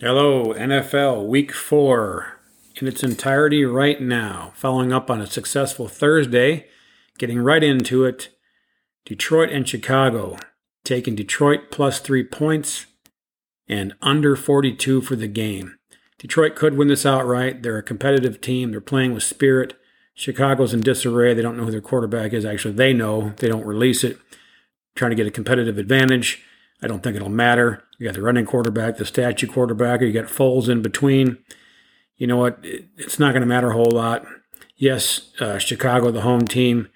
Hello, NFL Week 4 in its entirety right now. Following up on a successful Thursday, getting right into it. Detroit and Chicago, taking Detroit plus three points and under 42 for the game. Detroit could win this outright. They're a competitive team, they're playing with spirit. Chicago's in disarray. They don't know who their quarterback is. Actually, they know. They don't release it. Trying to get a competitive advantage. I don't think it'll matter. You got the running quarterback, the statue quarterback, you got Foles in between. You know what? It's not going to matter a whole lot. Yes, uh, Chicago, the home team,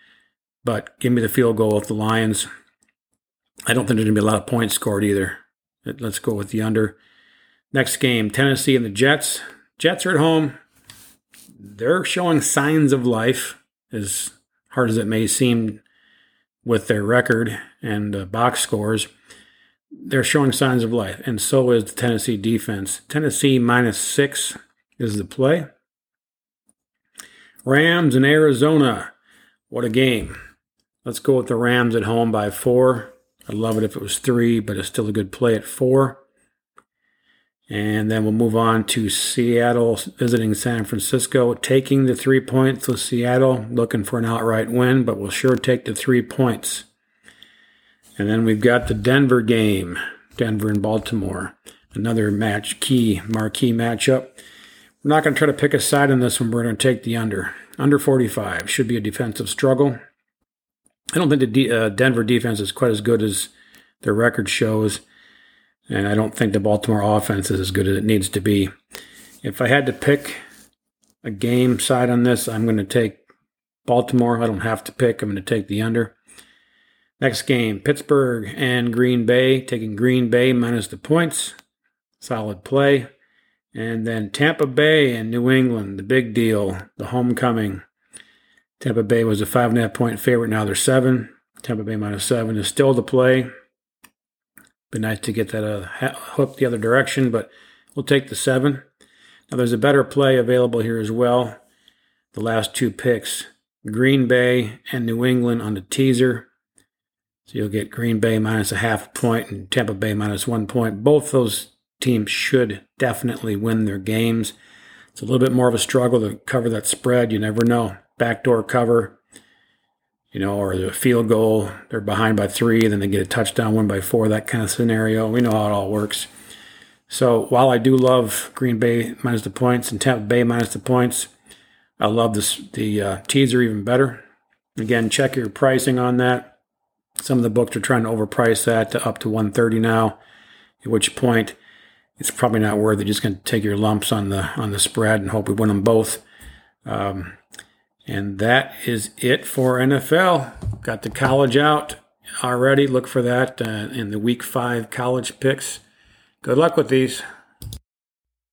but give me the field goal with the Lions. I don't think there's going to be a lot of points scored either. Let's go with the under. Next game, Tennessee and the Jets. Jets are at home. They're showing signs of life, as hard as it may seem with their record and uh, box scores they're showing signs of life, and so is the Tennessee defense. Tennessee minus six is the play. Rams in Arizona. What a game. Let's go with the Rams at home by four. I'd love it if it was three, but it's still a good play at four. And then we'll move on to Seattle visiting San Francisco, taking the three points with Seattle, looking for an outright win, but we'll sure take the three points. And then we've got the Denver game, Denver and Baltimore. Another match, key, marquee matchup. We're not going to try to pick a side in this one. We're going to take the under. Under 45 should be a defensive struggle. I don't think the D- uh, Denver defense is quite as good as their record shows. And I don't think the Baltimore offense is as good as it needs to be. If I had to pick a game side on this, I'm going to take Baltimore. I don't have to pick. I'm going to take the under. Next game, Pittsburgh and Green Bay, taking Green Bay minus the points. Solid play. And then Tampa Bay and New England, the big deal, the homecoming. Tampa Bay was a five and a half point favorite. Now they're seven. Tampa Bay minus seven is still the play. Be nice to get that uh, hook the other direction, but we'll take the seven. Now there's a better play available here as well. The last two picks, Green Bay and New England on the teaser. So you'll get Green Bay minus a half point and Tampa Bay minus one point. Both those teams should definitely win their games. It's a little bit more of a struggle to cover that spread. You never know. Backdoor cover, you know, or the field goal. They're behind by three, then they get a touchdown, win by four, that kind of scenario. We know how it all works. So while I do love Green Bay minus the points and Tampa Bay minus the points, I love this, the uh, teaser even better. Again, check your pricing on that. Some of the books are trying to overprice that to up to 130 now, at which point it's probably not worth it. Just going to take your lumps on the on the spread and hope we win them both. Um, and that is it for NFL. Got the college out already. Look for that uh, in the week five college picks. Good luck with these.